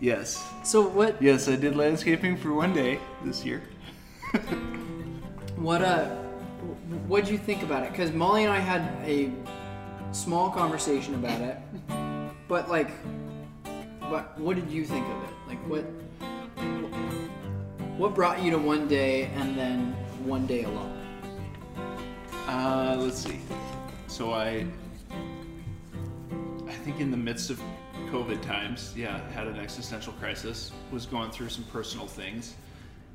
Yes. So what Yes, I did landscaping for one day this year. what uh what would you think about it? Because Molly and I had a small conversation about it, but like, what what did you think of it? Like what what brought you to one day and then one day alone? Uh, let's see. So I, I think in the midst of COVID times, yeah, had an existential crisis. Was going through some personal things,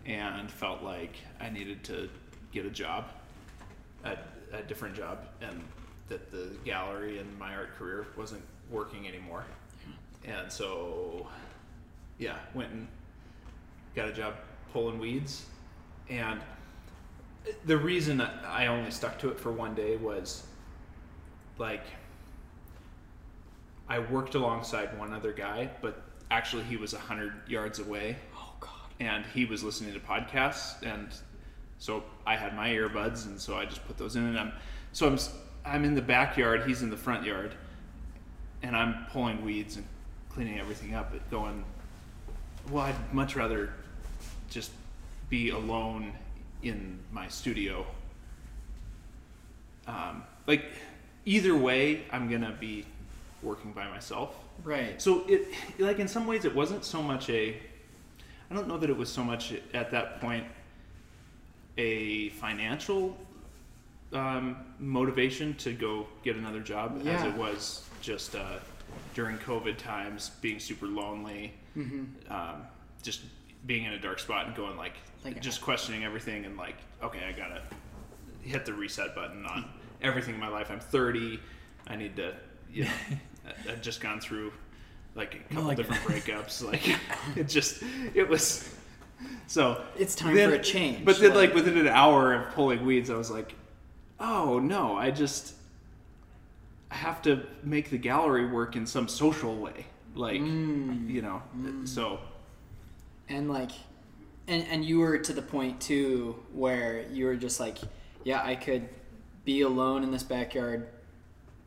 and felt like I needed to get a job, a, a different job, and that the gallery and my art career wasn't working anymore. And so, yeah, went and got a job pulling weeds, and the reason I only stuck to it for one day was like I worked alongside one other guy, but actually he was a hundred yards away, Oh God. and he was listening to podcasts, and so I had my earbuds, and so I just put those in, and I'm so I'm I'm in the backyard, he's in the front yard, and I'm pulling weeds and cleaning everything up, but going, well, I'd much rather just be alone in my studio. Um, like either way, I'm gonna be working by myself. Right. So it, like in some ways, it wasn't so much a. I don't know that it was so much at that point a financial um, motivation to go get another job as it was just uh, during COVID times, being super lonely, um, just being in a dark spot and going like, Like- just questioning everything and like, okay, I gotta hit the reset button on everything in my life. I'm 30. I need to, you know, I- I've just gone through like a couple like- different breakups. Like it just, it was, so It's time then- for a change. But then, like within an hour of pulling weeds, I was like, "Oh no! I just I have to make the gallery work in some social way, like Mm. you know." So and like and and you were to the point too where you were just like yeah i could be alone in this backyard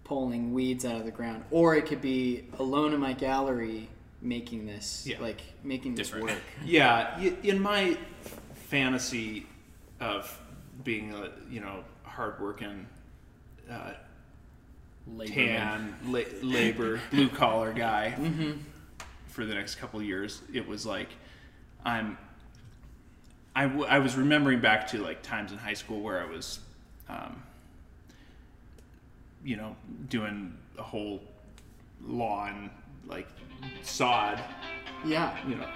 pulling weeds out of the ground or it could be alone in my gallery making this Yeah. like making this Different. work yeah, in my fantasy of being a you know hardworking, uh, Laborman. tan la- labor blue collar guy for the next couple of years it was like i'm I, w- I was remembering back to like times in high school where i was um, you know doing a whole lawn like sod yeah you know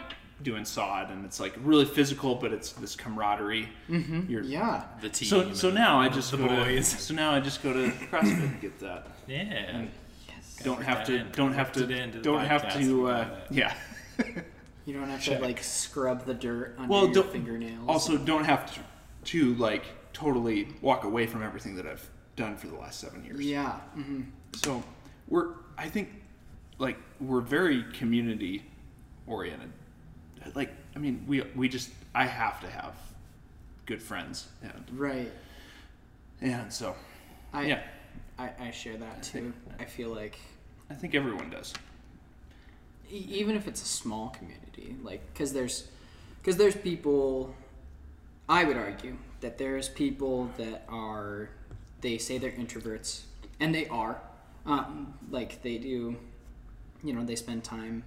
doing sod and it's like really physical but it's this camaraderie mm-hmm. You're, yeah The team. so so now i just the go boys. to so now i just go to crossfit and get that yeah. yes don't have to in. don't have to it into the don't have to uh, yeah you don't have to like scrub the dirt under well your don't, fingernails also don't have to, to like totally walk away from everything that i've done for the last seven years. Yeah hmm so we're i think like we're very community oriented. Like i mean we we just i have to have good friends and right. And so i yeah. I, I share that too. think- i feel like i think everyone does. Even if it's a small community like because there's because there's people i would argue that there's people that are they say they're introverts and they are um, like they do you know they spend time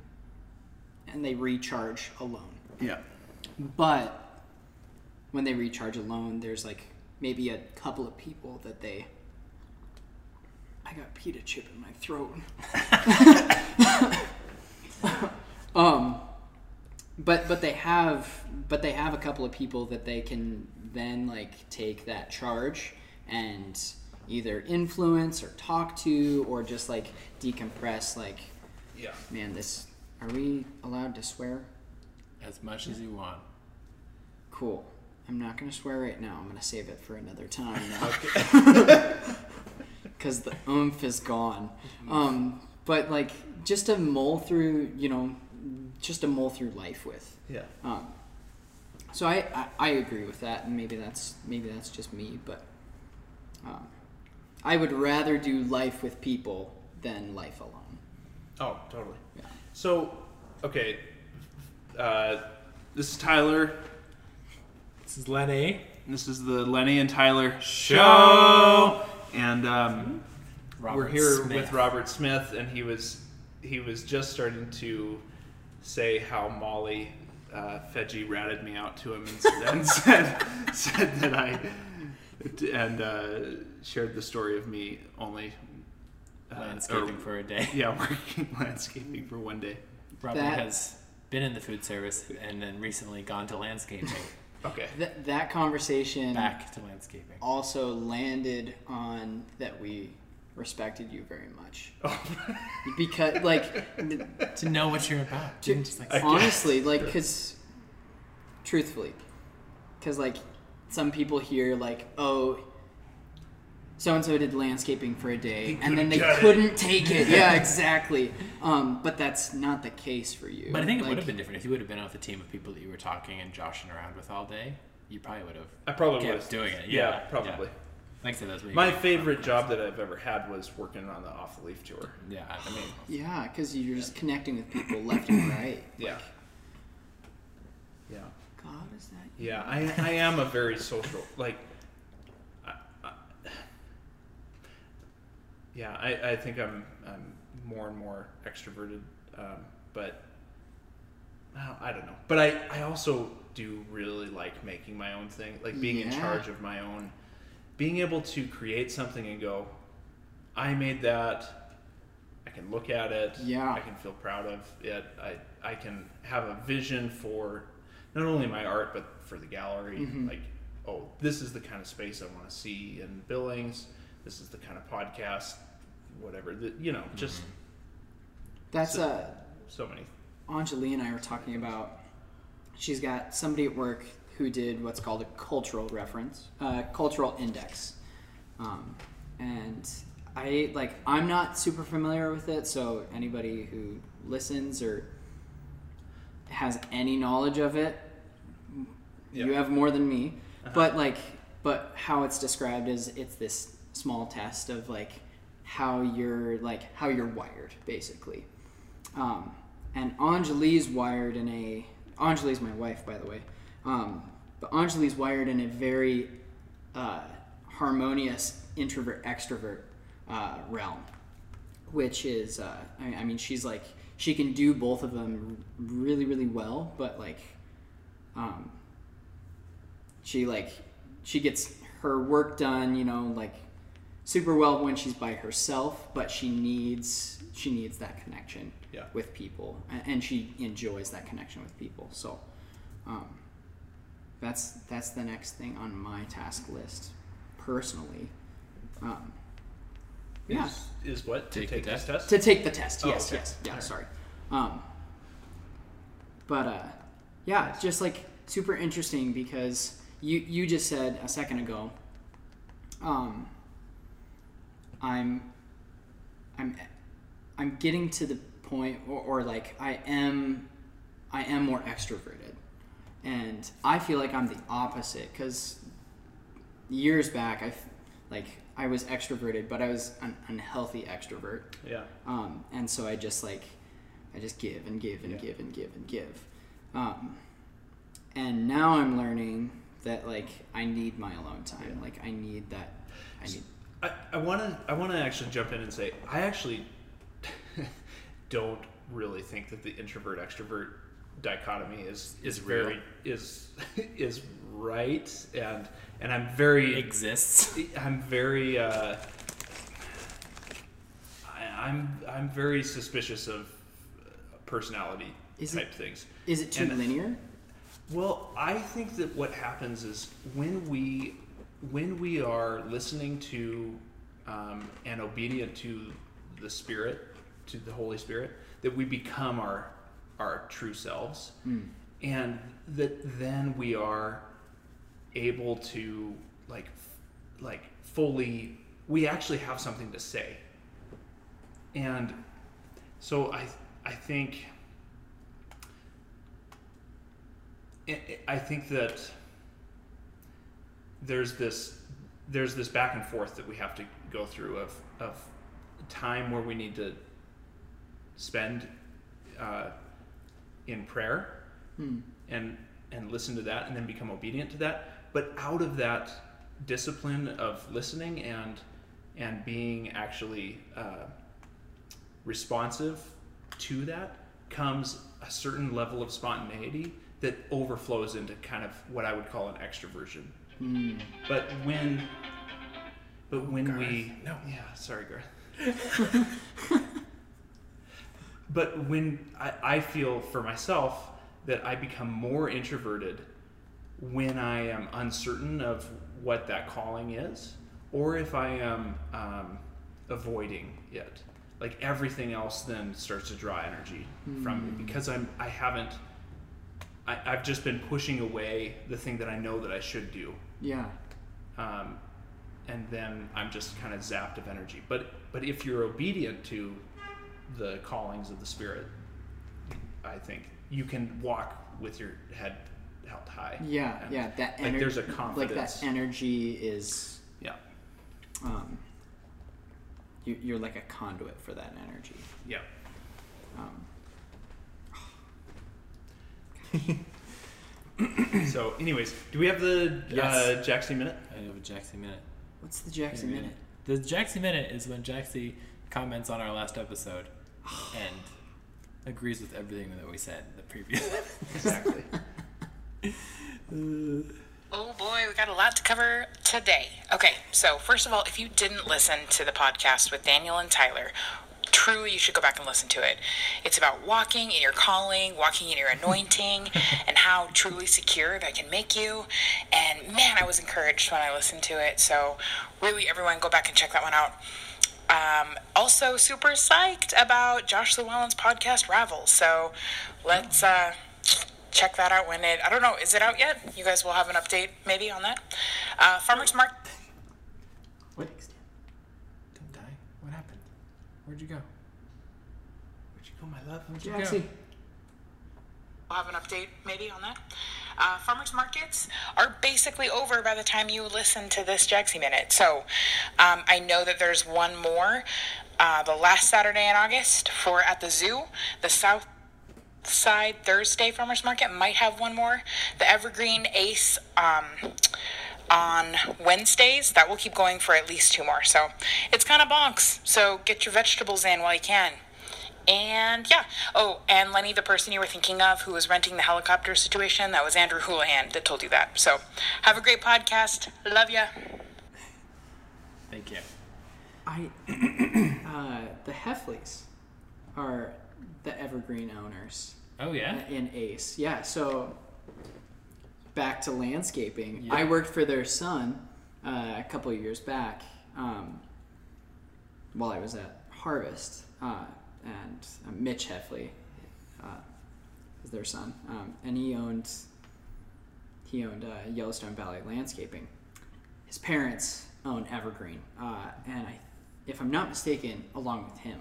and they recharge alone. Yeah. But when they recharge alone there's like maybe a couple of people that they i got pita chip in my throat. Um but but they have but they have a couple of people that they can then like take that charge and either influence or talk to or just like decompress like yeah man this are we allowed to swear As much as you want. Cool. I'm not gonna swear right now. I'm gonna save it for another time because the oomph is gone. Um, but like just to mull through, you know, just to mull through life with. yeah Um, so I, I I agree with that, and maybe that's maybe that's just me, but um, I would rather do life with people than life alone. oh totally Yeah. So, okay, Uh, this is Tyler. This is Lenny. This is the Lenny and Tyler show. Show. And um, we're here Smith. with Robert Smith, and he was he was just starting to say how Molly uh, Fedgy ratted me out to him and, and said said that I and uh, shared the story of me only uh, landscaping or- for a day. yeah working landscaping for one day. Robert That- has been in the food service and then recently gone to landscaping. Okay. Th- that conversation Back to landscaping. also landed on that we respected you very much because like To know what you're about. To- just like honestly like because truthfully because like some people hear like oh so and so did landscaping for a day and then they couldn't it. take it yeah exactly um, but that's not the case for you But I think it Like, would have been different if you would have been with a team of people that you were talking and joshing around with all day. You probably would have I probably kept would have doing it. Yeah, Yeah, probably. Like I said, that's what you My favorite job that I've ever had was working on the off the leaf tour. Yeah, I mean, yeah because you're just connecting with people left and right Yeah. Yeah. God is that you? Yeah, I, I am a very social like. I, I, yeah, I, I think I'm I'm more and more extroverted, um, but well, I don't know. But I, I also do really like making my own thing, like being in charge of my own, being able to create something and go, I made that. I can look at it. Yeah. I can feel proud of it. I I can have a vision for not only my art but for the gallery. Mhm. Like, oh, this is the kind of space I want to see in Billings. This is the kind of podcast, whatever. The, you know, just that's So- uh so many. Anjali and I were talking about. She's got somebody at work who did what's called a cultural reference, uh, cultural index, um, and I like. I'm not super familiar with it, so anybody who listens or has any knowledge of it, you have more than me. Uh-huh. But like, but how it's described is it's this small test of like how you're like how you're wired basically. Um, and Anjali's wired in a Anjali's my wife by the way. Um, but Anjali's wired in a very uh, harmonious introvert extrovert uh, realm, which is uh, I, I mean she's like she can do both of them really really well, but like um, she like she gets her work done you know like super well when she's by herself but she needs she needs that connection Yeah. with people and she enjoys that connection with people so um, that's that's the next thing on my task list personally um, yeah Is, is what to Take take, the test? test? to take the test Oh, yes okay. yes yeah Alright. sorry um, but uh, yeah just like super interesting because you you just said a second ago um, i'm i'm i'm getting to the point or, or like i am i am more extroverted and i feel like i'm the opposite because years back i like i was extroverted but i was an unhealthy extrovert Yeah. um, and so I just like I just give and give and Yeah. give and give and give. Um, and now I'm learning that like I need my alone time. Yeah. Like I need that. I need. I, I want to I want to actually jump in and say I actually don't really think that the introvert extrovert dichotomy is is, Is real. very is is right and and I'm very exists. I'm very uh, I, I'm I'm very suspicious of uh, personality Is it- type things. Is it too And- linear? Well, I think that what happens is when we when we are listening to um, and obedient to the Spirit, to the Holy Spirit, that we become our our true selves, and that then we are able to like like fully we actually have something to say, and so I I think. I- I think that there's this there's this back and forth that we have to go through of of time where we need to spend uh, in prayer and and listen to that and then become obedient to that. But out of that discipline of listening and and being actually uh, responsive to that comes a certain level of spontaneity that overflows into kind of what I would call an extroversion. But when, but when we, no, yeah, sorry, Garth. but when I, I feel for myself that I become more introverted when I am uncertain of what that calling is, or if I am um, avoiding it. Like everything else then starts to draw energy from me because I'm I haven't I, I've just been pushing away the thing that I know that I should do. Yeah. Um, and then I'm just kind of zapped of energy. But but if you're obedient to the callings of the spirit, I think you can walk with your head held high. Yeah, And, yeah. That like energy, there's a like that energy is, yeah, um, you, you're like a conduit for that energy. yeah. Um, So, anyways, do we have the Yes. uh, Jackson minute? I have a Jaxie minute. what's the Jackson minute? The Jaxie minute is when Jaxie comments on our last episode and agrees with everything that we said in the previous. Exactly. Oh boy, we got a lot to cover today. Okay, so first of all, if you didn't listen to the podcast with Daniel and Tyler, truly you should go back and listen to it. It's about walking in your calling, walking in your anointing, and how truly secure that can make you. And man, I was encouraged when I listened to it. So, really, everyone go back and check that one out. Um, also, super psyched about Josh Llewellyn's podcast, Ravel. So, let's. Uh, check that out when it i don't know is it out yet you guys will have an update maybe on that uh, farmers market what? Don't die. What happened? Where'd you go? Where'd you go, my love? Where'd you Jaxie. go? we'll have an update maybe on that uh, farmers markets are basically over by the time you listen to this jaxie minute so um, i know that there's one more uh, the last saturday in august for at the zoo the south side Thursday farmers market might have one more. The Evergreen Ace um, on Wednesdays that will keep going for at least two more. So it's kind of bonks. So get your vegetables in while you can. And yeah. Oh, and Lenny, the person you were thinking of who was renting the helicopter situation, that was Andrew Houlihan that told you that. So have a great podcast. Love ya. Thank you. I, uh, the Heffleys are the Evergreen owners Oh yeah. in Ace. Yeah, so back to landscaping. Yeah. I worked for their son uh, a couple of years back um, while I was at Harvest, uh, and uh, Mitch Heffley uh, is their son, um, and he owned he owned uh, Yellowstone Valley Landscaping. His parents own Evergreen, uh, and I, if I'm not mistaken, along with him.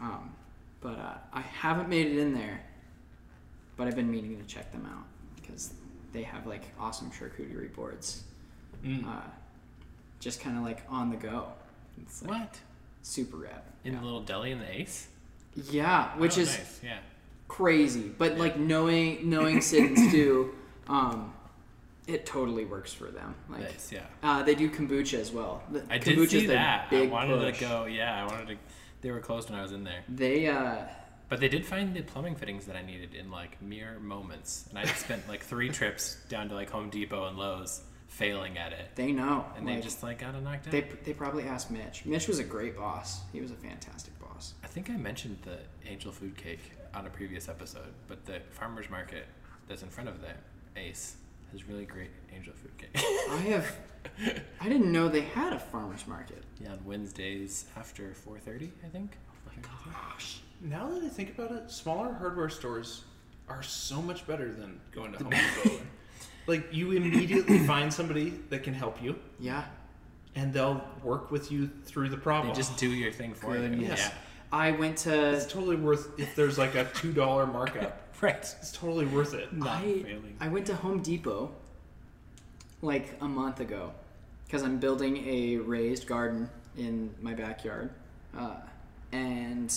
Um, but uh, I haven't made it in there, but I've been meaning to check them out because they have like awesome charcuterie boards, Mm. uh, just kind of like on the go. It's like What? super rad. In yeah. the little deli in the Ace? yeah, which Oh, is nice. yeah. crazy, but like knowing knowing Sid and Stu, um, it totally works for them. Like Nice. Yeah. uh, they do kombucha as well. The, I did see that. I wanted push. to go. Yeah, I wanted to. They were closed when I was in there, They uh, but they did find the plumbing fittings that I needed in like mere moments, and I spent like three trips down to like Home Depot and Lowe's, failing at it, they know, and they just like got it knocked out. they they probably asked Mitch. Mitch was a great boss. He was a fantastic boss. I think I mentioned the angel food cake on a previous episode, but the farmers market that's in front of the Ace has really great angel food cake. I have. I didn't know they had a farmers market. yeah, on Wednesdays after 4:30, I think. Oh my gosh, now that I think about it, smaller hardware stores are so much better than going to Home Depot. like you immediately find somebody that can help you, Yeah. and they'll work with you through the problem. They just do your thing for you. Goodness. Yeah. I went to. it's totally worth if there's like a two dollar markup. Right. It's totally worth it. Not I, failing. I went to Home Depot like a month ago because I'm building a raised garden in my backyard, uh, and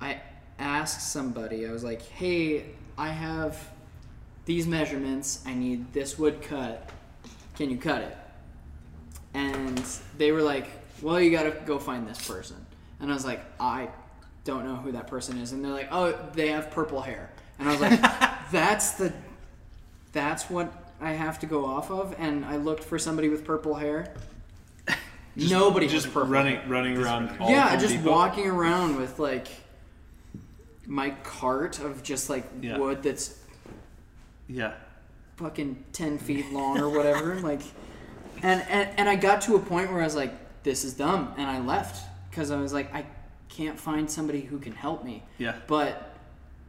I asked somebody, I was like, "Hey, I have these measurements. I need this wood cut. Can you cut it?" And they were like, "Well, you got to go find this person." And I was like, "I don't know who that person is." And they're like, "Oh, they have purple hair." And I was like, "That's the that's what I have to go off of." And I looked for somebody with purple hair. Nobody just has purple running hair. running around. all Yeah, just Depot. walking around with like my cart of just like Yeah. wood that's Yeah, fucking 10 feet long or whatever like and, and and i got to a point where i was like this is dumb and i left because i was like i can't find somebody who can help me yeah. but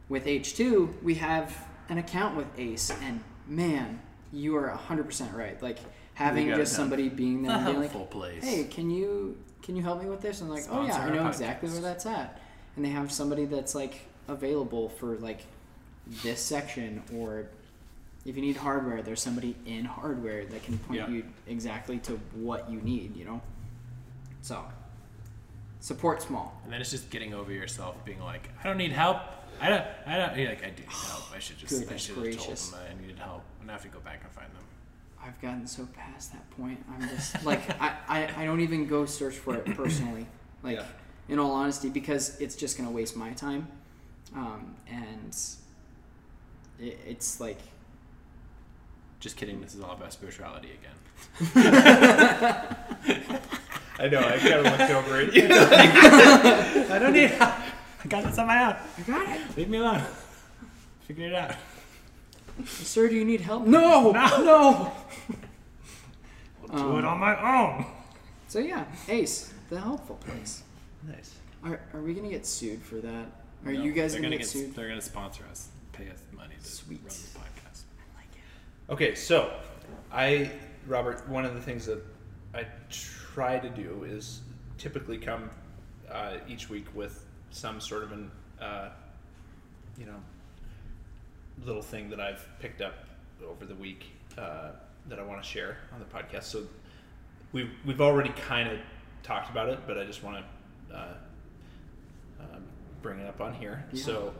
with h2 we have an account with ace and man you are 100% right like having just somebody being there and being helpful like place. hey can you can you help me with this and I'm like oh yeah i know podcast. exactly where that's at and they have somebody that's like available for like this section or if you need hardware there's somebody in hardware that can point Yeah. you exactly to what you need you know so support small And then it's just getting over yourself, being like, I don't need help. I don't. I don't. You're like, I do need help. I should just. I should have told them I needed help. And I have to go back and find them. i've gotten so past that point i'm just like I, I i don't even go search for it personally like Yeah. in all honesty because it's just gonna waste my time um, and it, it's like Just kidding. This is all about spirituality again. I know. I kind of looked over at you. I don't need help. I got this on my own. i got it Leave me alone. Figure it out. sir do you need help no No. no Do it on my own. so yeah ace the helpful place nice. Are, are we gonna get sued for that? Are No, you guys they're gonna, gonna get sued? They're gonna sponsor us, pay us money to Sweet. run the podcast. I like it. Okay, so I, Robert, one of the things that I try to do is typically come uh, each week with some sort of an, uh, you know, little thing that I've picked up over the week uh, that I want to share on the podcast. So we've we've already kind of talked about it, but I just want to uh, um, bring it up on here. Yeah. So.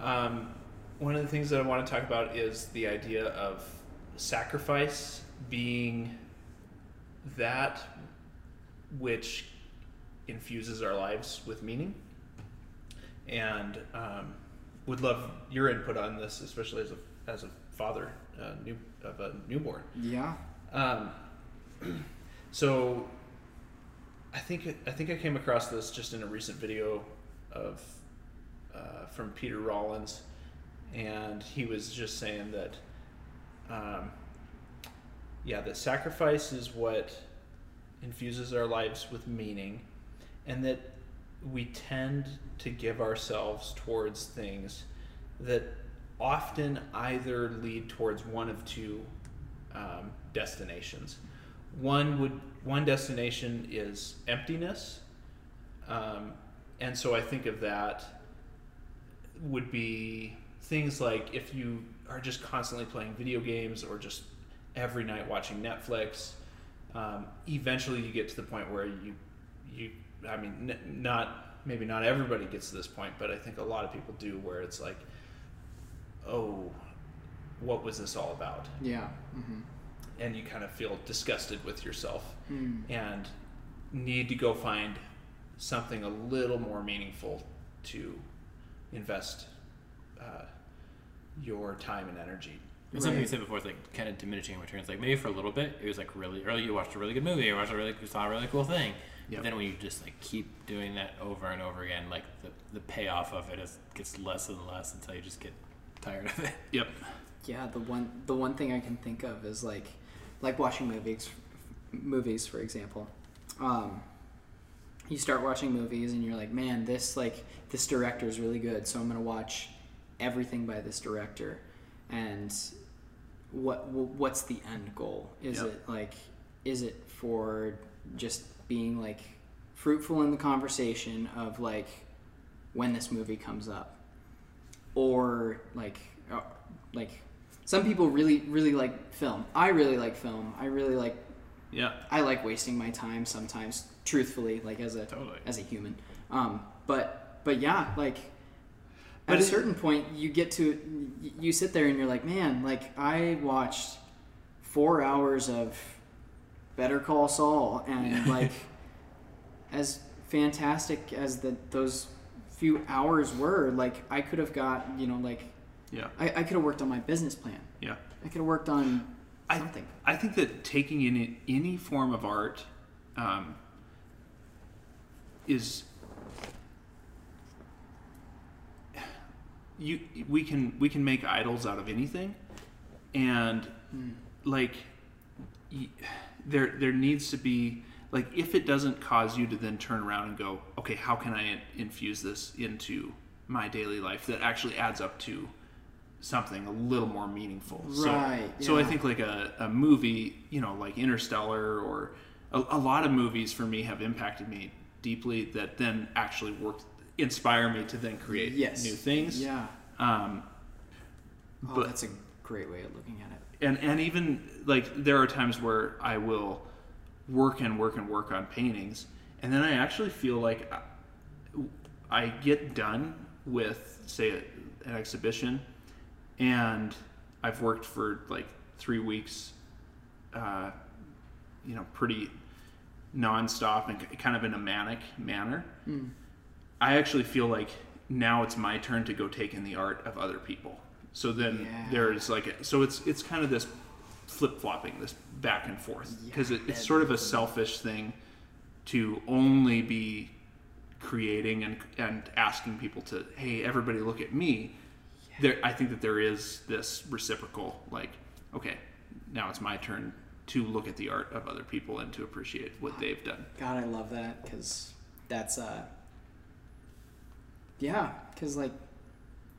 Um, one of the things that I want to talk about is the idea of sacrifice being that which infuses our lives with meaning. And um, would love your input on this, especially as a as a father uh, new, of a newborn. Yeah. Um, so I think I think I came across this just in a recent video of uh, from Peter Rollins, and he was just saying that, um, yeah, that sacrifice is what infuses our lives with meaning, and that we tend to give ourselves towards things that often either lead towards one of two um, destinations. One would one destination is emptiness, um, and so I think of that would be things like if you are just constantly playing video games or just every night watching Netflix. Um, eventually, you get to the point where you you I mean n- not maybe not everybody gets to this point, but I think a lot of people do where it's like, oh, what was this all about? Yeah. Mm-hmm. and you kind of feel disgusted with yourself Hmm. and need to go find something a little more meaningful to invest uh, your time and energy. And something you said before is like kind of diminishing returns. Like maybe for a little bit, it was like really early. You watched a really good movie, you watched a really you saw a really cool thing. Yep. But then when you just like keep doing that over and over again, like the, the payoff of it is gets less and less until you just get tired of it. Yep. Yeah. The one the one thing I can think of is like like watching movies. Movies, for example. Um, you start watching movies and you're like, man, this like this director is really good, so I'm gonna watch everything by this director. And what what's the end goal? Is Yep. it like is it for just being like fruitful in the conversation of like when this movie comes up, or like uh, like some people really really like film. I really like film. I really like Yeah. I like wasting my time sometimes, truthfully, like as a Totally. as a human. Um, but but yeah, like but at a certain point you get to you sit there and you're like man like i watched four hours of better call saul and like as fantastic as the those few hours were like i could have got you know like Yeah. i, I could have worked on my business plan Yeah. i could have worked on I, something. I think that taking in any form of art um, is you we can we can make idols out of anything. And like y- there there needs to be like if it doesn't cause you to then turn around and go okay how can i infuse this into my daily life that actually adds up to something a little more meaningful. Right, so, so i think like a, a movie you know like interstellar or a, a lot of movies for me have impacted me deeply that then actually work inspire me to then create yes. new things. Yeah. Um, oh, but- that's a great way of looking at it. And and even like there are times where I will work and work and work on paintings, and then I actually feel like I, I get done with say an exhibition, and I've worked for like three weeks, uh, you know, pretty nonstop and kind of in a manic manner. I actually feel like now it's my turn to go take in the art of other people. So then Yeah. there's like a, so it's it's kind of this flip flopping, this back and forth because it, it's sort of a selfish thing to only be creating and and asking people to hey everybody look at me. There, I think that there is this reciprocal like okay now it's my turn to look at the art of other people and to appreciate what they've done. God, I love that because that's uh, yeah, because like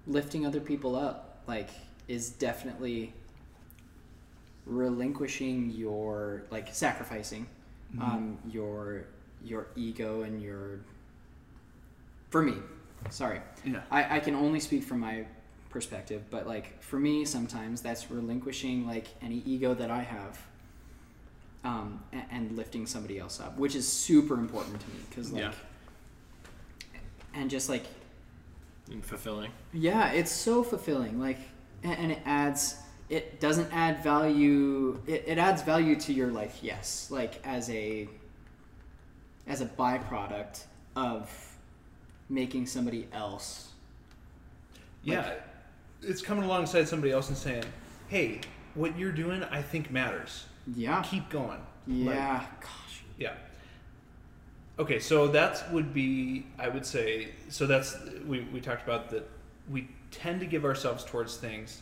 lifting other people up like is definitely relinquishing your like sacrificing um your your ego and your for me sorry Yeah. I, I can only speak from my perspective but like for me sometimes that's relinquishing like any ego that i have um, and, and lifting somebody else up which is super important to me because like Yeah. and just like And fulfilling. yeah it's so fulfilling like and, and it adds it doesn't add value it, it adds value to your life yes like as a as a byproduct of making somebody else Yeah, it's coming alongside somebody else and saying, "Hey, what you're doing, I think matters. yeah Keep going." yeah Like, gosh yeah. Okay, so that would be, I would say, so that's we we talked about that we tend to give ourselves towards things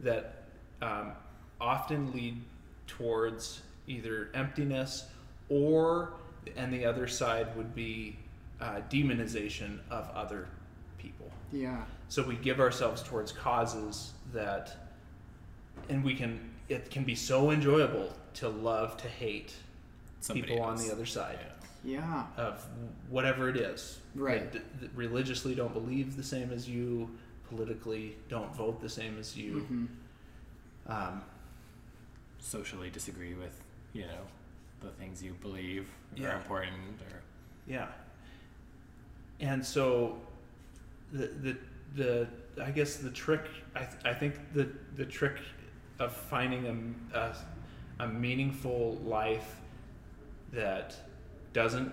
that um, often lead towards either emptiness or, and the other side would be uh, demonization of other people. yeah So we give ourselves towards causes that, and we can, it can be so enjoyable to love to hate Somebody people on the other side yeah of whatever it is. Right. That, that religiously don't believe the same as you, politically don't vote the same as you. Mhm. Um, Socially disagree with, you know, the things you believe Yeah. are important or Yeah. And so the the the I guess the trick I, th- I think the the trick of finding a, a a meaningful life that doesn't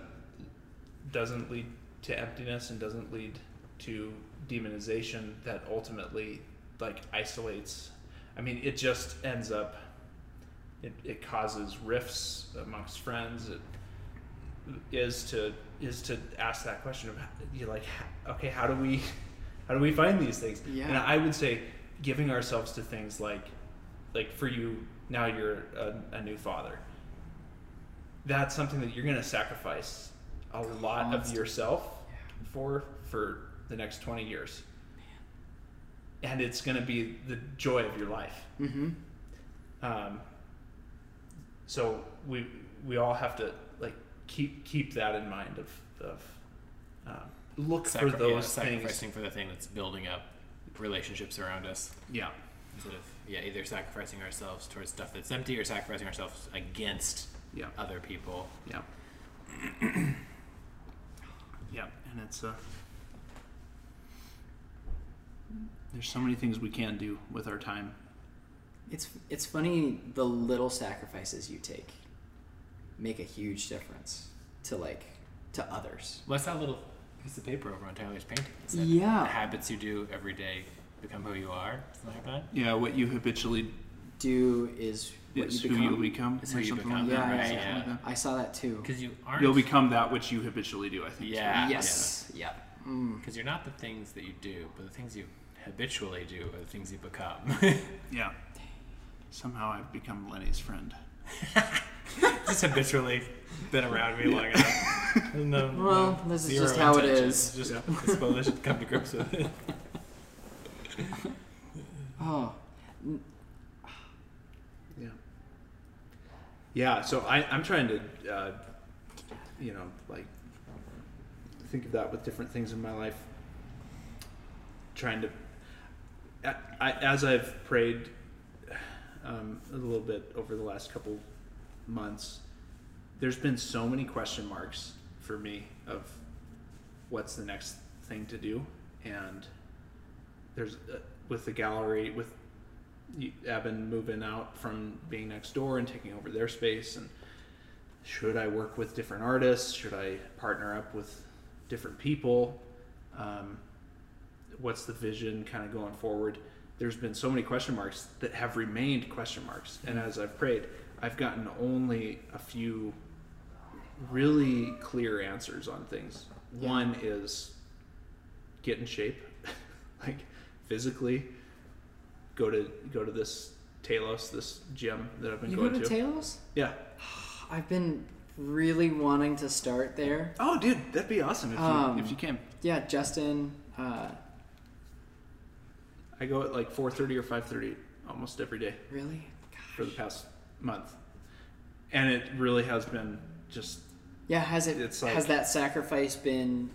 doesn't lead to emptiness and doesn't lead to demonization that ultimately like isolates I mean it just ends up it, it causes rifts amongst friends it is to is to ask that question of you like okay how do we how do we find these things? Yeah. and i would say giving ourselves to things like like for you now you're a, a new father. That's something that you're going to sacrifice a lot of yourself for for the next 20 years. And it's going to be the joy of your life. Mm-hmm. Um, so we we all have to keep keep that in mind of of um, look Sacri- for yeah, those things. sacrificing for the thing that's building up relationships around us. Yeah, Instead of yeah, either sacrificing ourselves towards stuff that's empty or sacrificing ourselves against yeah, other people. yeah, yeah, and it's uh, there's so many things we can do with our time. It's it's funny the little sacrifices you take make a huge difference to like to others. What's that little piece of paper over on Tyler's painting? Yeah. The habits you do every day become who you are. Something like that. Yeah, what you habitually Do is what is you who become. you become. Is or who you become, like Yeah, right? yeah, yeah. Like I saw that too. Because you aren't. You'll become that which you habitually do. I think. is Yeah. Yes. Yeah. Mm. Because you're not the things that you do, but the things you habitually do are the things you become. Yeah. Somehow I've become Lenny's friend. just habitually been around me long enough. No, Well, no this is zero just how it intentions. is. Just I suppose I should come to grips with it. Oh. Yeah. Yeah. So I, I'm trying to, uh, you know, like think of that with different things in my life. Trying to, I, I, as I've prayed um, a little bit over the last couple months, there's been so many question marks for me of what's the next thing to do, and there's uh, with the gallery with Evan moving out from being next door and taking over their space and should I work with different artists? Should I partner up with different people? Um, what's the vision kind of going forward? There's been so many question marks that have remained question marks. And as I've prayed, I've gotten only a few really clear answers on things. One is get in shape, like physically. Go to go to this Talos, this gym that I've been You going go to to. Talos? yeah. I've been really wanting to start there. Oh, dude, that'd be awesome if you Um, if you came. Yeah, Justin. Uh, I go at like four thirty or five thirty almost every day really? for the past month, and it really has been just Yeah. Has it? It's like, has that sacrifice been?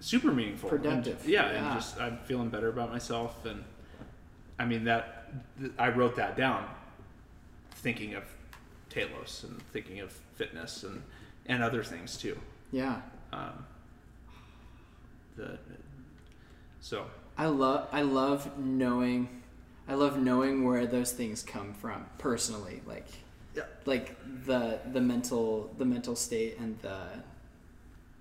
super meaningful. and- Productive. yeah, Yeah. and just I'm feeling better about myself, and I mean that th- I wrote that down, thinking of Talos and thinking of fitness and and other things too. Yeah. Um, the so I love. I love knowing. I love knowing where those things come from personally. Like. yeah. like the the mental the mental state and the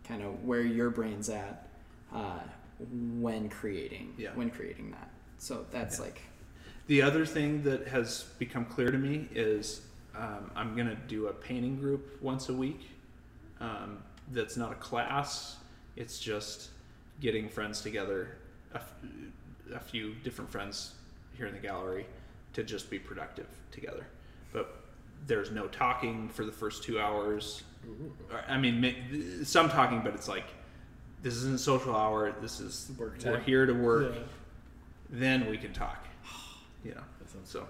kind of where your brain's at uh, when creating Yeah. when creating that so that's Yeah. like The other thing that has become clear to me is um, I'm going to do a painting group once a week. Um, that's not a class, it's just getting friends together, a, f- a few different friends here in the gallery to just be productive together. But there's no talking for the first two hours. I mean, some talking, but it's like, this isn't social hour. This is Work we're here to work. Then we can talk. You know. So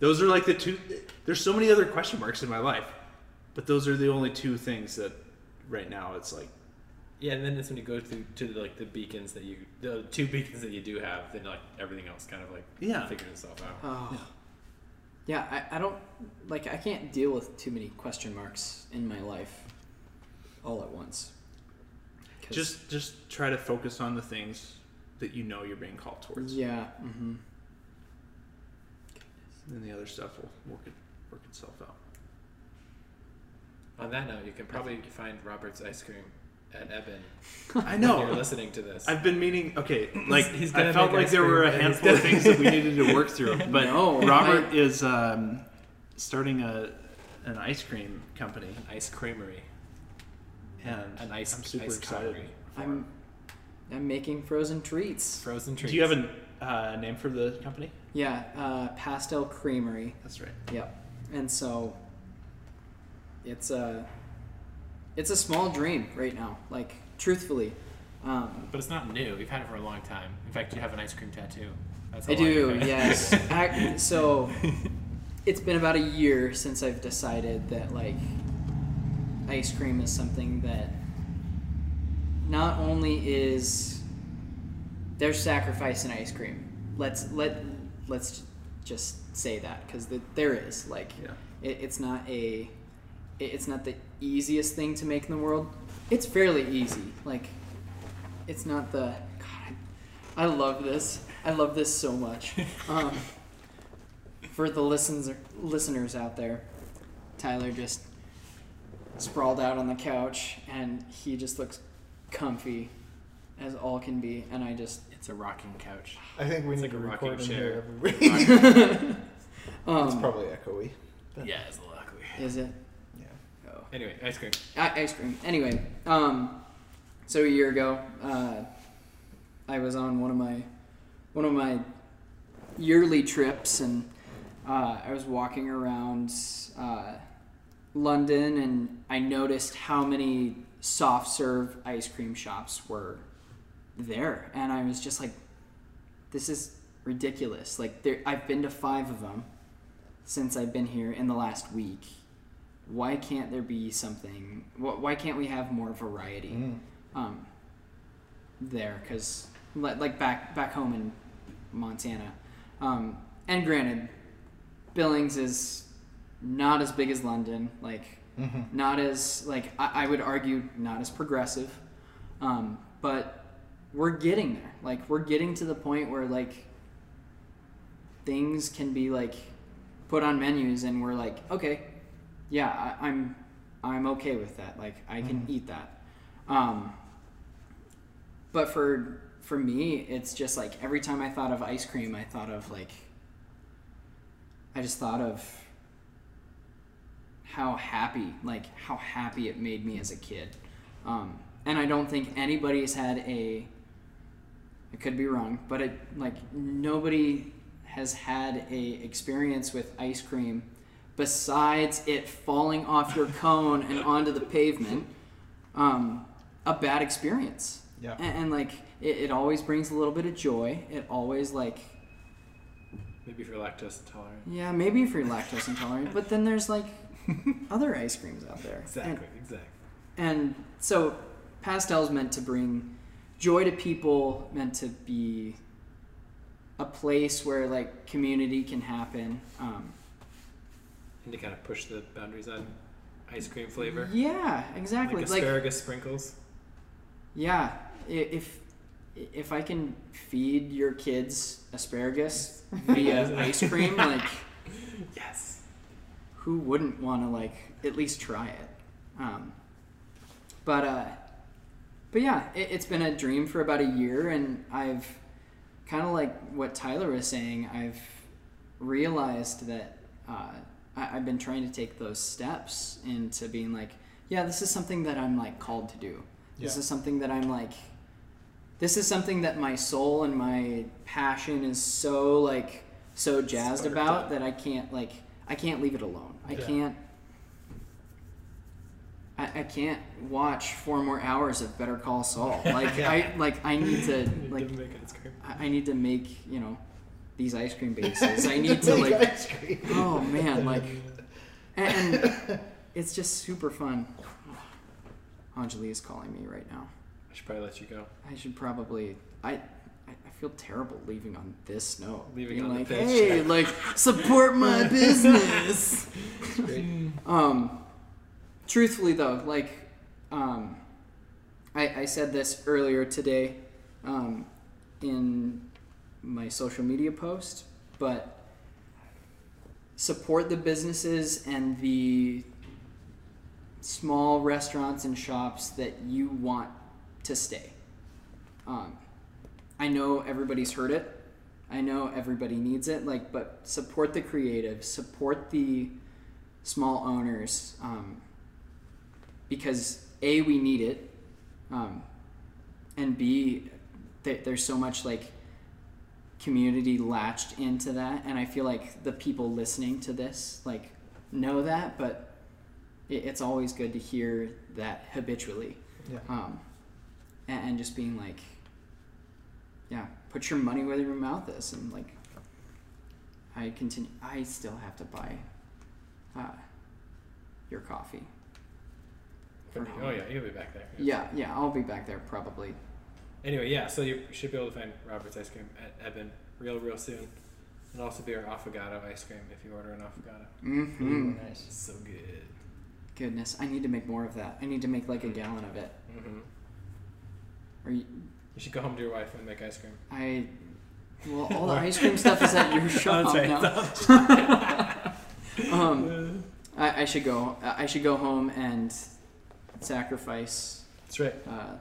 those are like the two. There's so many other question marks in my life, but those are the only two things that right now it's like Yeah, and then it's when you go to to the, like the beacons that you the two beacons that you do have, then like everything else kind of like Yeah. figures itself out. oh yeah, I, I don't like i can't deal with too many question marks in my life all at once 'Cause- just just try to focus on the things that you know you're being called towards, yeah hmm and the other stuff will work it work itself out. On that note, you can probably find Robert's ice cream at Eben. I When you're listening to this. I've been meaning. Okay, like he's I felt like there were a cream and he's handful of things that we needed to work through, but No, Robert I- is um, starting a an ice cream company, An ice creamery. and An ice I'm super ice excited. creamery. i'm i'm making frozen treats Frozen treats. Do you have a uh, name for the company? yeah uh, pastel creamery That's right. Yep. And so it's a it's a small dream right now. Like truthfully, um, But it's not new. We've had it for a long time. In fact, you have an ice cream tattoo. That's I do. you've had it. Yes. Ac so it's been about a year since I've decided that like ice cream is something that not only is there's sacrifice in ice cream. Let's let let's just say that because the, there is like Yeah. it, it's not a it, it's not the easiest thing to make in the world. It's fairly easy. Like it's not the God. I love this. I love this so much. Um, for the listens listeners out there, Tyler just sprawled out on the couch and he just looks comfy as all can be and I just It's a rocking couch. I think we It's need like to a rocking record in chair. here. Everybody. um it's probably echoey. Yeah, it's a little ugly. is it? Anyway, ice cream. I- ice cream. Anyway, um, so a year ago, uh, I was on one of my one of my yearly trips, and uh, I was walking around uh, London, and I noticed how many soft serve ice cream shops were there, and I was just like, "This is ridiculous!" Like, there, I've been to five of them since I've been here in the last week why can't there be something why can't we have more variety Mm. um, there because like back back home in montana um, and granted billings is not as big as london like Mhm. not as like I, I would argue not as progressive um, but we're getting there like we're getting to the point where like things can be like put on menus and we're like okay yeah I, i'm i'm okay with that. Like i can eat that. Um, but for for me it's just like every time i thought of ice cream i thought of like i just thought of how happy like how happy it made me as a kid. Um, and i don't think anybody's had a i could be wrong but it like nobody has had a experience with ice cream besides it falling off your cone and onto the pavement um, a bad experience Yeah. and, and like it, it always brings a little bit of joy it always like Maybe if you're lactose intolerant. yeah maybe if you're lactose intolerant but then there's like other ice creams out there Exactly, And- exactly. and so pastel's meant to bring joy to people meant to be a place where like community can happen um, And to kind of push the boundaries on ice cream flavor. yeah exactly Like like, asparagus sprinkles. yeah if if i can feed your kids asparagus via ice cream like Yes. who wouldn't want to like at least try it um, but uh but yeah it, it's been a dream for about a year and i've kind of like what tyler was saying i've realized that uh, I, i've been trying to take those steps into being like yeah this is something that i'm like called to do this Yeah. is something that i'm like this is something that my soul and my passion is so like so jazzed about up. that i can't like i can't leave it alone i Yeah. can't I, I can't watch four more hours of Better Call Saul. Like I like I need to like. I I need to make you know these ice cream bases. I need to Make like ice cream. oh man like and it's just super fun. Anjali is calling me right now. I should probably let you go. I should probably I. I I feel terrible leaving on this note. Leaving Being on the like, pitch. hey, like support my business. Um, truthfully though, like, um, I, I said this earlier today, um, in my social media post, but support the businesses and the small restaurants and shops that you want to stay. Um, I know everybody's heard it. I know everybody needs it. Like, but support the creative, support the small owners, um, because a we need it, um, and b th- there's so much like community latched into that, and I feel like the people listening to this like know that, but it, it's always good to hear that habitually Yeah. um, and, and just being like, yeah, put your money where your mouth is, and like, I continue. I still have to buy uh, your coffee. for Oh yeah, you'll be back there. yeah, yeah. I'll be back there probably. Anyway, yeah, so you should be able to find Robert's ice cream at Eben real, real soon. And also be our affogato ice cream if you order an affogato. Mm-hmm. Nice. So good. Goodness, I need to make more of that. I need to make like a gallon of it. Mm-hmm. Or you, You should go home to your wife and make ice cream. I well, all the ice cream stuff is at your shop Oh, that's right. now. um, I, I should go. I should go home and sacrifice That's right. uh, For-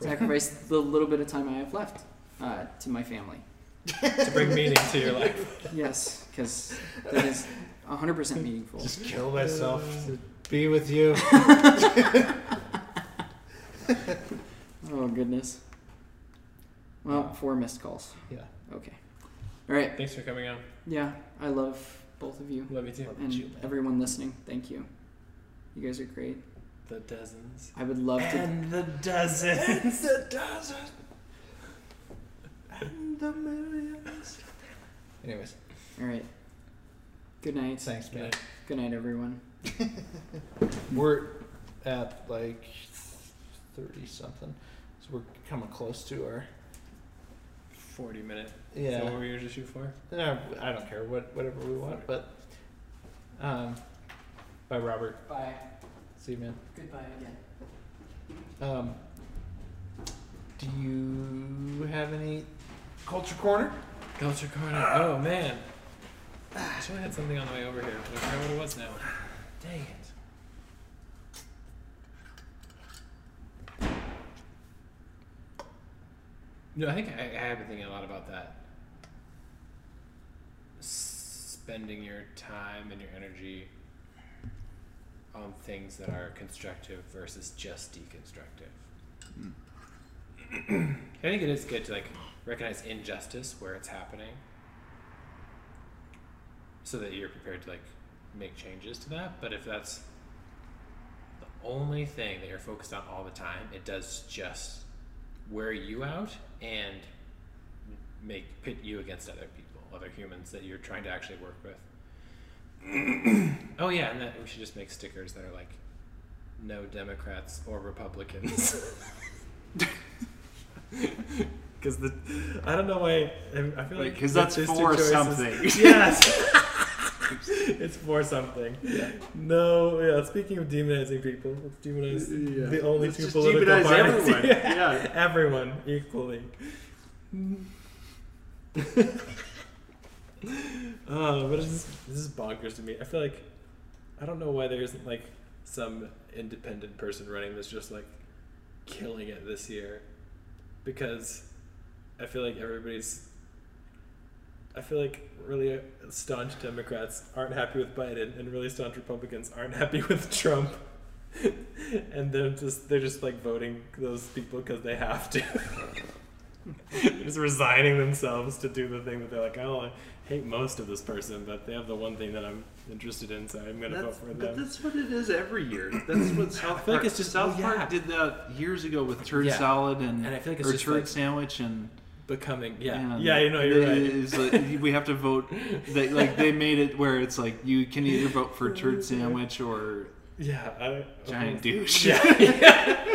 sacrifice the little bit of time I have left uh, to my family. to bring meaning to your life. Yes, because that is 100% meaningful. Just kill myself to be with you. Oh goodness. Well, four missed calls. Yeah. Okay. All right. Thanks for coming on. Yeah, I love both of you Love you too. Love and you, everyone listening. Thank you. You guys are great. The dozens. I would love to. And the dozens. the dozens. And the millions. Anyways, All right. Good night. thanks, man. Good night, everyone. We're at like thirty something, so we're coming close to our. Forty minute. Is that Yeah. what we usually shoot for? No, I don't care what whatever we want, but. Um. Bye, Robert. Bye. See you, man. Goodbye again. Um. Do you have any culture corner? Culture corner. Oh man. I should have had something on the way over here, but I forgot what it was now. Dang it. No, I think I, I have been thinking a lot about that. Spending your time and your energy on things that are constructive versus just deconstructive. Hmm. I think it is good to like recognize injustice where it's happening, so that you're prepared to like make changes to that. But if that's the only thing that you're focused on all the time, it does just wear you out and make pit you against other people, other humans that you're trying to actually work with. Oh yeah, and that we should just make stickers that are like no Democrats or Republicans. Because the I don't know why I I feel like Because the- that's for choices- something. Yes. it's for something. No, yeah. Speaking of demonizing people, let's demonize Yeah. the only Let's two political demonize parties. everyone. Yeah. everyone equally. Oh, but this is bonkers to me. I feel like I don't know why there isn't like some independent person running that's just like killing it this year, because I feel like everybody's. I feel like really staunch Democrats aren't happy with Biden, and really staunch Republicans aren't happy with Trump, and they're just they're just like voting those people because they have to. Just resigning themselves to do the thing that they're like, oh, hate most of this person, but they have the one thing that I'm interested in, so I'm gonna vote for them. but that's what it is every year. That's what South feel like Park. it's just- South oh, well, yeah. Park did that years ago with turd Yeah. salad and, And I feel like it's or just turd like- sandwich and Becoming, yeah, and yeah, you know, you're right. like, we have to vote. They, like they made it where it's like you can either vote for turd sandwich or Yeah, I, giant douche. Yeah. yeah.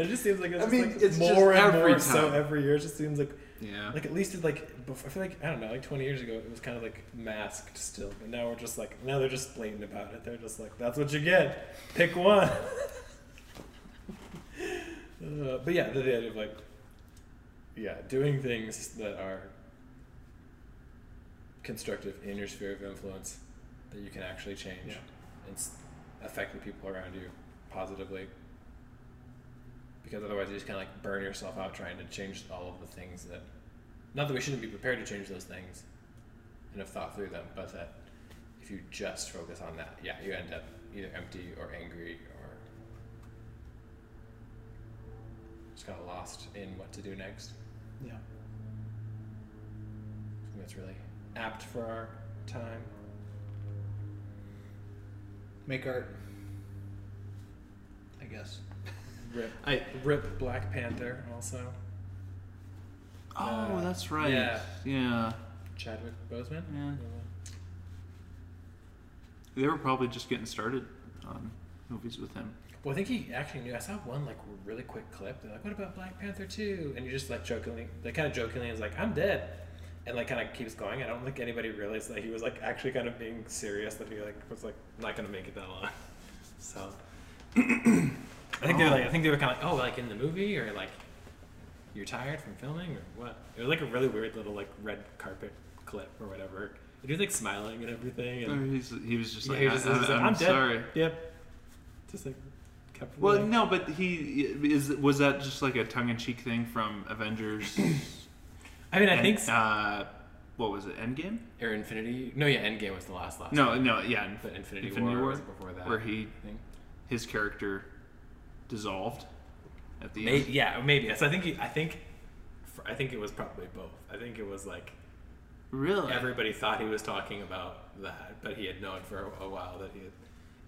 It just seems like it's I mean, like it's just more and every more so every year. It just seems like Yeah. like at least it like before, I feel like I don't know like 20 years ago it was kind of like masked still, but now we're just like now they're just blatant about it. They're just like that's what you get. Pick one. uh, but yeah, the, the idea of like yeah, doing things that are constructive in your sphere of influence that you can actually change Yeah. and affect the people around you positively. Because otherwise, you just kind of like burn yourself out trying to change all of the things that. Not that we shouldn't be prepared to change those things and have thought through them, but that if you just focus on that, yeah, you end up either empty or angry or just kind of lost in what to do next. Yeah. That's really apt for our time. Make art. I guess. Rip, I rip Black Panther also. oh, Uh, that's right. yeah. yeah. Chadwick Boseman. Yeah. They were probably just getting started on movies with him. Well, I think he actually knew. I saw one like really quick clip. They're like, "What about Black Panther 2? And you just like jokingly, they kind of jokingly is like, "I'm dead," and like kind of keeps going. I don't think anybody realized that he was like actually kind of being serious. That he like was like not gonna make it that long. So I think they're like I think they were kind of like oh like in the movie or like you're tired from filming or what? It was like a really weird little like red carpet clip or whatever. And He was like smiling and everything. Or And he's, he was just like, he was just, I, he was like, am I'm dead. sorry. Yep. Just like kept. Well, like- no, but he is. Was that just like a tongue-in-cheek thing from Avengers? I mean, I and, think. so. Uh, what was it? Endgame? or Infinity. No, yeah, Endgame was the last last. No, one. no, yeah, But Infinity, Infinity War, War, was before that. where he I his character dissolved at the Maybe, end. yeah, maybe. So I think he, I think I think it was probably both. I think it was like Really? everybody thought he was talking about that, but he had known for a, a while that he had.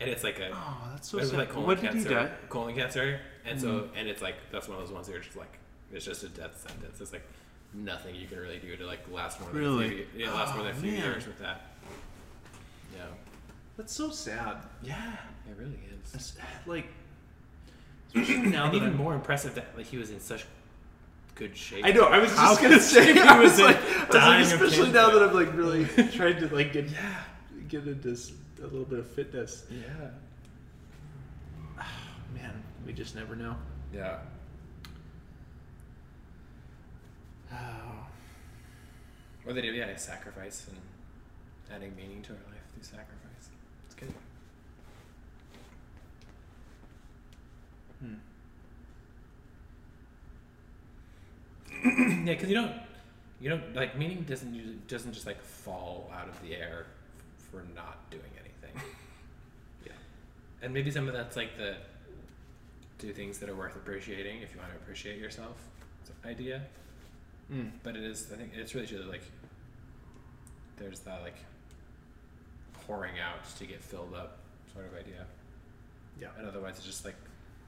And it's like a Oh, that's so it was sad. like colon what did cancer, he die? colon cancer, and so mm-hmm. and it's like that's one of those ones where it's just like it's just a death sentence. It's like nothing you can really do to like last more than Really? a few, yeah, last more than a Oh, few man. years with that. Yeah, That's so sad. yeah, it really is. It's, like, especially now that even I'm- more impressive that like he was in such good shape. I know. I was just How gonna say. he I was like, I was like, especially now that I'm like really trying to like get yeah. get into a little bit of fitness. Yeah. Man, we just never know. Yeah. Oh. What they do, yeah, sacrifice and adding meaning to our life through sacrifice. It's good. Hmm. yeah, because you don't, you don't like meaning doesn't usually, doesn't just like fall out of the air f- for not doing anything. Yeah. And maybe some of that's like the do things that are worth appreciating if you want to appreciate yourself idea. Mm. But it is, I think it's really that like there's that like pouring out to get filled up sort of idea. Yeah. And otherwise it's just like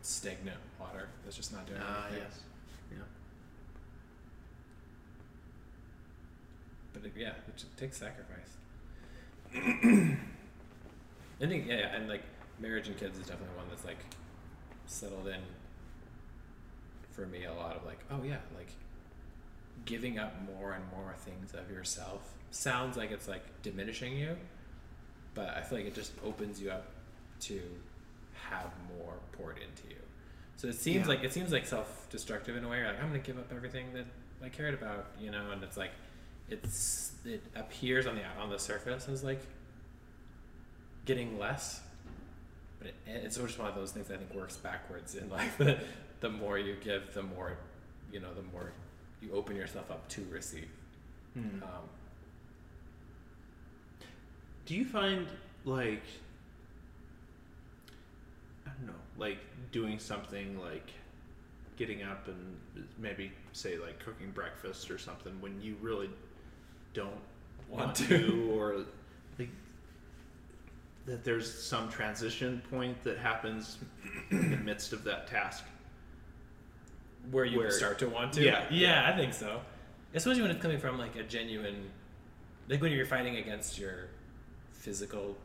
stagnant water that's just not doing Ah, anything. yes. Yeah. But it, yeah, it just takes sacrifice. I think yeah, yeah, and like marriage and kids is definitely one that's like settled in for me a lot of like, oh yeah, like giving up more and more things of yourself sounds like it's like diminishing you, but I feel like it just opens you up to have more poured into you. So it seems Yeah. like it seems like self-destructive in a way. You're like I'm gonna give up everything that I cared about, you know, and it's like it's it appears on the on the surface as like getting less, but it, it's just one of those things I think works backwards in life. The, the more you give, the more you know, the more you open yourself up to receive. Hmm. Um, Do you find like don't know, like doing something like getting up and maybe say like cooking breakfast or something when you really don't want, to, or like that there's some transition point that happens in the midst of that task. where you Where- start to want to. Yeah. yeah, I think so. Especially when it's coming from like a genuine, like when you're fighting against your physical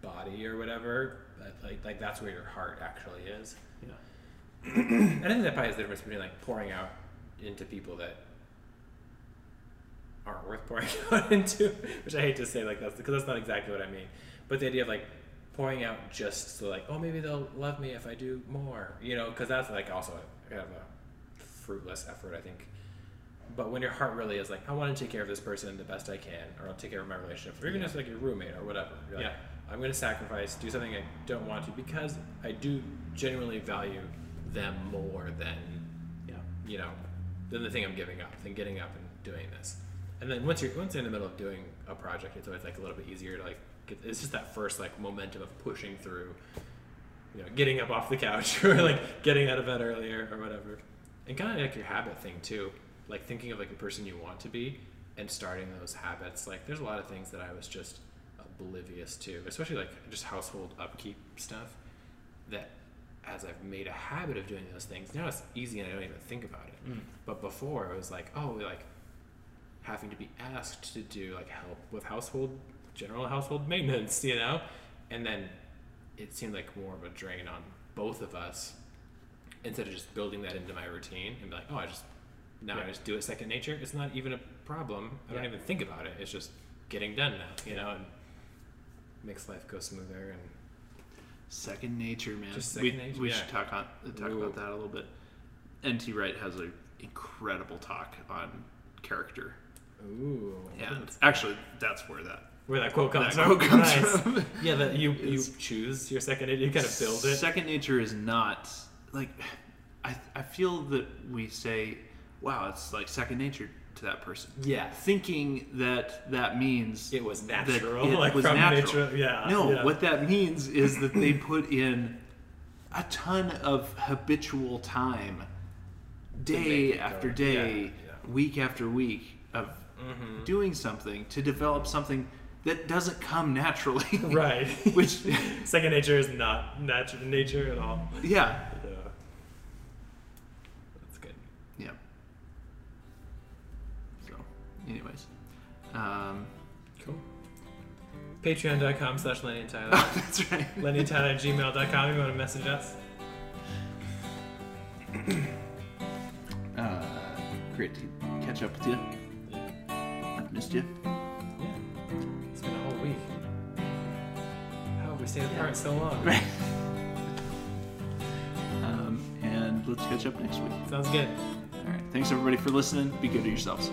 body or whatever. That, like, like that's where your heart actually is. Yeah. And I think that probably is the difference between like pouring out into people that aren't worth pouring out into, which I hate to say like that's because that's not exactly what I mean. But the idea of like pouring out just so like oh maybe they'll love me if I do more, you know, because that's like also kind of a fruitless effort I think. But when your heart really is like I want to take care of this person the best I can, or I'll take care of my relationship, or even Yeah. just like your roommate or whatever. You're like, Yeah. I'm going to sacrifice, do something I don't want to because I do genuinely value them more than Yeah. you know, than the thing I'm giving up, than getting up and doing this. And then once you're once you're in the middle of doing a project, it's always like a little bit easier to like get. It's just that first like momentum of pushing through, you know, getting up off the couch or like getting out of bed earlier or whatever, and kind of like your habit thing too, like thinking of like the person you want to be and starting those habits. Like there's a lot of things that I was just oblivious to, especially like just household upkeep stuff that as I've made a habit of doing those things, now it's easy and I don't even think about it. Mm. But before it was like, oh, like having to be asked to do like help with household, general household maintenance, you know? And then it seemed like more of a drain on both of us instead of just building that into my routine and be like, oh, I just, now I just do it second nature. It's not even a problem. I don't even think about it. It's just getting done now, you know, and makes life go smoother and Second nature, man. Just we nature, we yeah. should talk on uh, talk Ooh. about that a little bit. NT Wright has an incredible talk on character, Ooh. and actually, that's where that Where that quote comes that from. quote comes Nice. from. Yeah, that you you choose your second nature. You kind of build it. Second nature is not like I I feel that we say, wow, it's like second nature to that person. Yeah. Thinking that that means It was natural, it like was natural. nature. Yeah. No, yeah. what that means is that they put in a ton of habitual time, day after day, Yeah, yeah. week after week of Mhm. doing something to develop something that doesn't come naturally. Right. Which, second nature is not natural nature at all. yeah, Yeah. That's good. yeah. So, anyways, um, Cool. Patreon.com slash Lenny and Tyler. that's right. Lenny and Tyler at gmail.com. You want to message us? Uh, great to catch up with you. Yeah. I've missed you. Yeah. It's been a whole week. How have we stayed apart so long? Right. Um, and let's catch up next week. Sounds good. All right. Thanks everybody for listening. Be good to yourselves.